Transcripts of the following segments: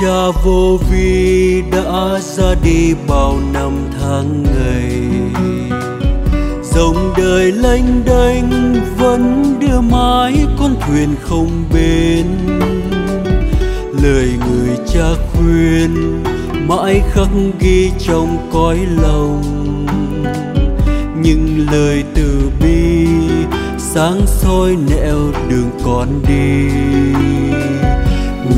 cha vô vi đã ra đi bao năm tháng ngày. Dòng đời lênh đênh vẫn đưa mãi con thuyền không bến. Lời người cha khuyên mãi khắc ghi trong cõi lòng. Những lời từ bi sáng soi nẻo đường con đi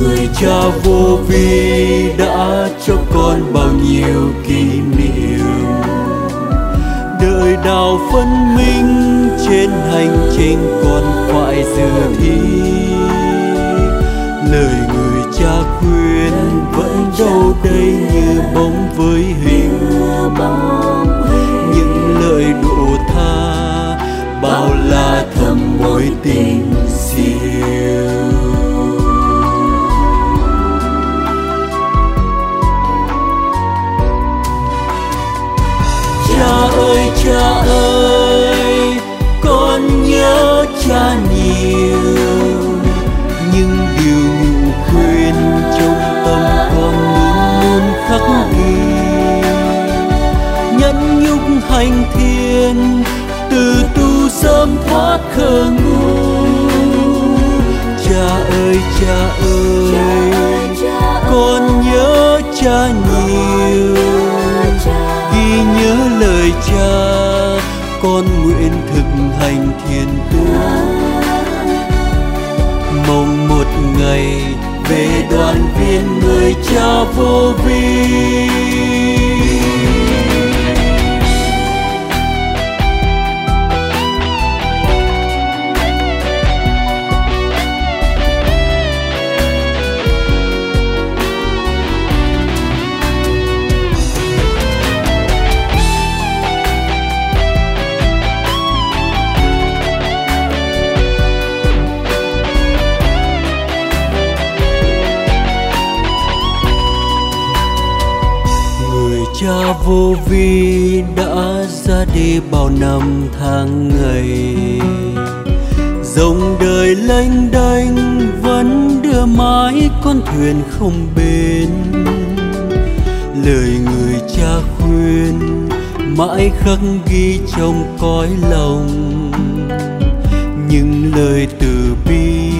người cha vô vi đã cho con bao nhiêu kỷ niệm. Đời đào phân minh trên hành trình còn phải dự thi lời thanh thiên, từ tu sớm thoát khờ ngu. Cha ơi cha ơi, con nhớ cha nhiều. Ghi nhớ lời cha, con nguyện thực hành thiền tu mong một ngày về đoàn viên người cha vô vi. Cha vô vi đã ra đi bao năm tháng ngày. Dòng đời lênh đênh vẫn đưa mãi con thuyền không bến. Lời người cha khuyên mãi khắc ghi trong cõi lòng. Những lời từ bi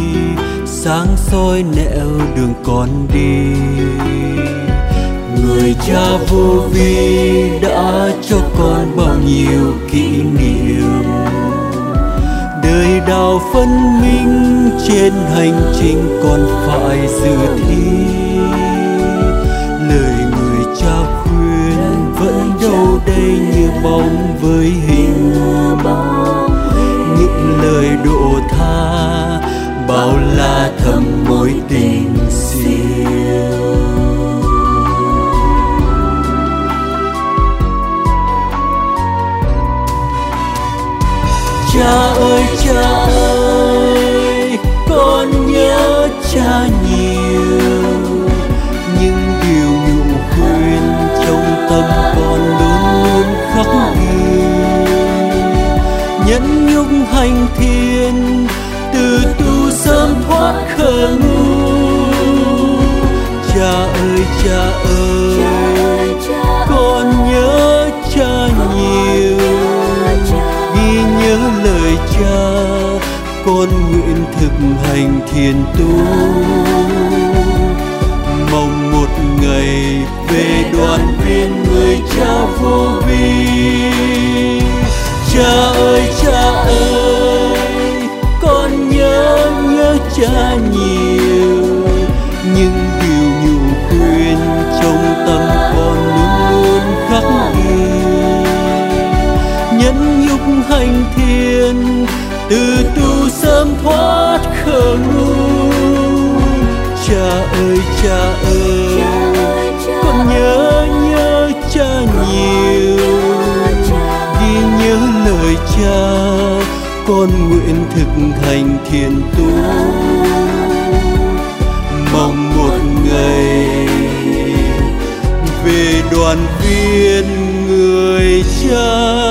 sáng soi nẻo đường con đi người cha vô vi đã cho con bao nhiêu kỷ niệm. Đời đào phân minh trên hành trình còn phải dự thi. Lời người cha khuyên vẫn đâu đây như bóng cha ơi cha ơi, con nhớ cha nhiều. Những điều nhủ khuyên trong tâm con luôn luôn khắc ghi nhẫn nhục hành thiên từ tu sớm thoát khờ ngu. Cha ơi cha ơi cha con nguyện thực hành thiền tu. Mong một ngày về đoàn viên người cha vô vi. Cha ơi cha ơi, con nhớ nhớ cha nhiều. Nhục hành thiền từ tu sớm thoát khờ ngu. Cha ơi cha ơi con nhớ nhớ cha nhiều. ghi nhớ lời cha con nguyện thực hành thiền tu. Mong một ngày về đoàn viên người cha